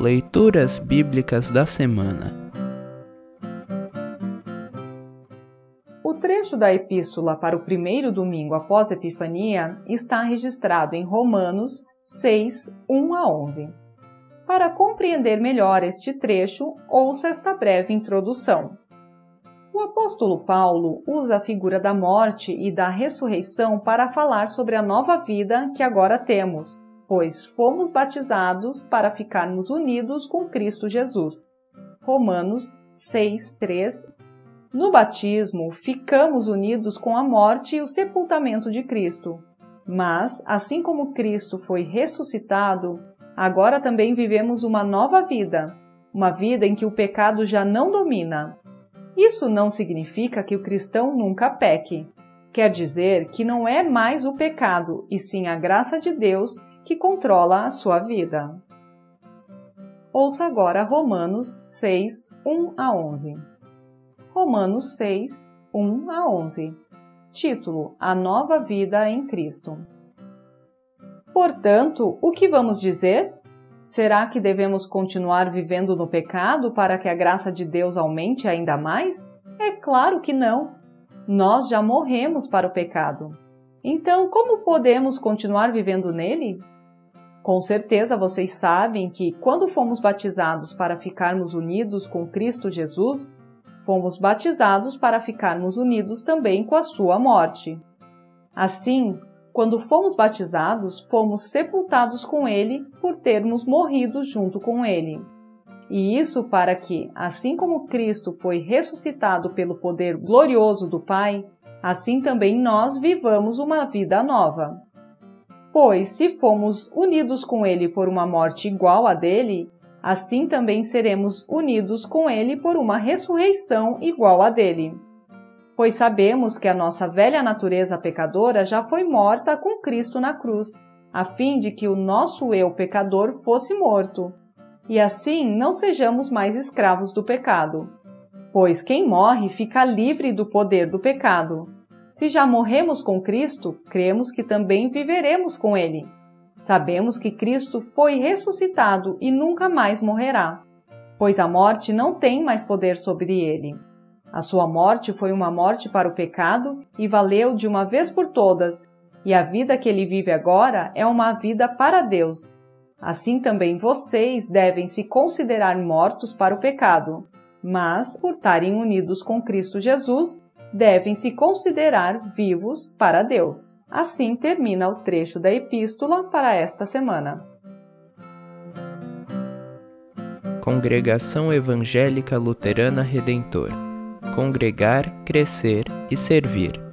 Leituras Bíblicas da Semana O trecho da epístola para o primeiro domingo após Epifania está registrado em Romanos 6, 1 a 11. Para compreender melhor este trecho, ouça esta breve introdução. O apóstolo Paulo usa a figura da morte e da ressurreição para falar sobre a nova vida que agora temos pois fomos batizados para ficarmos unidos com Cristo Jesus. Romanos 6:3. No batismo, ficamos unidos com a morte e o sepultamento de Cristo. Mas, assim como Cristo foi ressuscitado, agora também vivemos uma nova vida, uma vida em que o pecado já não domina. Isso não significa que o cristão nunca peque. Quer dizer que não é mais o pecado, e sim a graça de Deus que controla a sua vida. Ouça agora Romanos 6, 1 a 11. Romanos 6, 1 a 11. Título: A nova vida em Cristo. Portanto, o que vamos dizer? Será que devemos continuar vivendo no pecado para que a graça de Deus aumente ainda mais? É claro que não. Nós já morremos para o pecado. Então, como podemos continuar vivendo nele? Com certeza vocês sabem que, quando fomos batizados para ficarmos unidos com Cristo Jesus, fomos batizados para ficarmos unidos também com a sua morte. Assim, quando fomos batizados, fomos sepultados com Ele por termos morrido junto com Ele. E isso para que, assim como Cristo foi ressuscitado pelo poder glorioso do Pai, assim também nós vivamos uma vida nova. Pois, se fomos unidos com Ele por uma morte igual à dele, assim também seremos unidos com Ele por uma ressurreição igual à dele. Pois sabemos que a nossa velha natureza pecadora já foi morta com Cristo na cruz, a fim de que o nosso eu pecador fosse morto, e assim não sejamos mais escravos do pecado. Pois quem morre fica livre do poder do pecado. Se já morremos com Cristo, cremos que também viveremos com Ele. Sabemos que Cristo foi ressuscitado e nunca mais morrerá, pois a morte não tem mais poder sobre ele. A sua morte foi uma morte para o pecado e valeu de uma vez por todas, e a vida que ele vive agora é uma vida para Deus. Assim também vocês devem se considerar mortos para o pecado, mas, por estarem unidos com Cristo Jesus, devem se considerar vivos para Deus. Assim termina o trecho da epístola para esta semana. Congregação Evangélica Luterana Redentor Congregar, Crescer e Servir.